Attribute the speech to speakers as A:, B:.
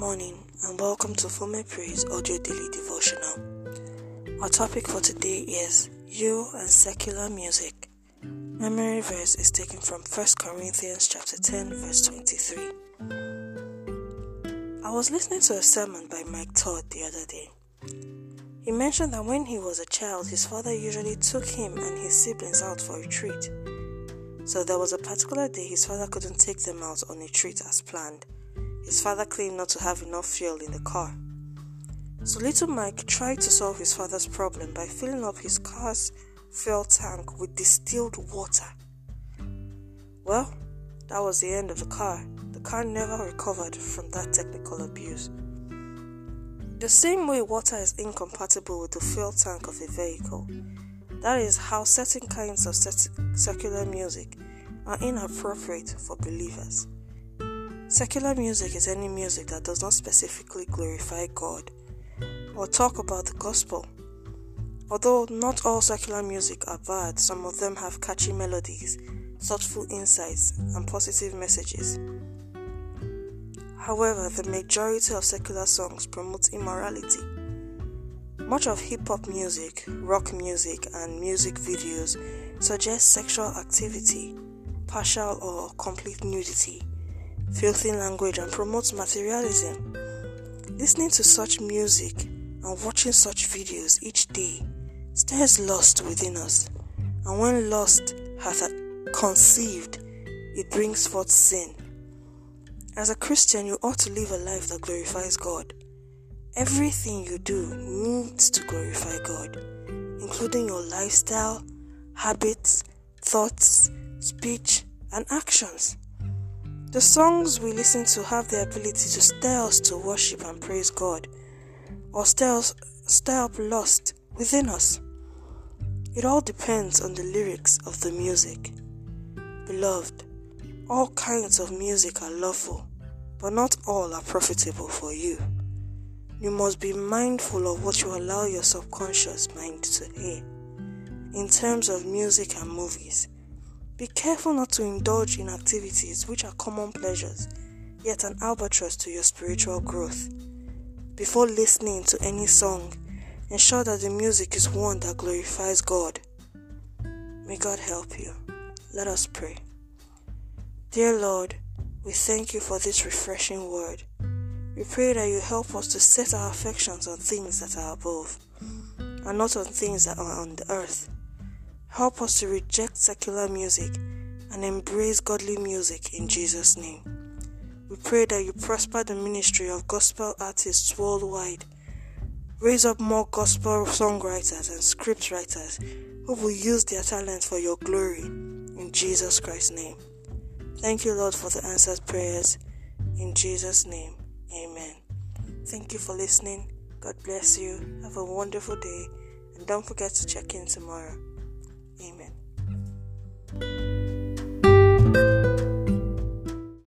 A: and welcome to Fume Praise Audio Daily Devotional. Our topic for today is You and Secular Music. Memory verse is taken from 1 Corinthians chapter 10 verse 23. I was listening to a sermon by Mike Todd the other day. He mentioned that when he was a child, his father usually took him and his siblings out for a treat. So there was a particular day his father couldn't take them out on a treat as planned his father claimed not to have enough fuel in the car. So little Mike tried to solve his father's problem by filling up his car's fuel tank with distilled water. Well, that was the end of the car. The car never recovered from that technical abuse. The same way water is incompatible with the fuel tank of a vehicle, that is how certain kinds of secular music are inappropriate for believers. Secular music is any music that does not specifically glorify God or talk about the gospel. Although not all secular music are bad, some of them have catchy melodies, thoughtful insights, and positive messages. However, the majority of secular songs promote immorality. Much of hip hop music, rock music, and music videos suggest sexual activity, partial or complete nudity filthy language, and promotes materialism. Listening to such music and watching such videos each day stirs lust within us, and when lust hath conceived, it brings forth sin. As a Christian, you ought to live a life that glorifies God. Everything you do needs to glorify God, including your lifestyle, habits, thoughts, speech, and actions. The songs we listen to have the ability to stir us to worship and praise God, or stir, us, stir up lust within us. It all depends on the lyrics of the music. Beloved, all kinds of music are lawful, but not all are profitable for you. You must be mindful of what you allow your subconscious mind to hear in terms of music and movies be careful not to indulge in activities which are common pleasures, yet an albatross to your spiritual growth. Before listening to any song, ensure that the music is one that glorifies God. May God help you. Let us pray. Dear Lord, we thank you for this refreshing word. We pray that you help us to set our affections on things that are above and not on things that are on the earth. Help us to reject secular music and embrace godly music in Jesus' name. We pray that you prosper the ministry of gospel artists worldwide. Raise up more gospel songwriters and script writers who will use their talent for your glory in Jesus Christ's name. Thank you, Lord, for the answered prayers. In Jesus' name, amen. Thank you for listening. God bless you. Have a wonderful day. And don't forget to check in tomorrow. Amen.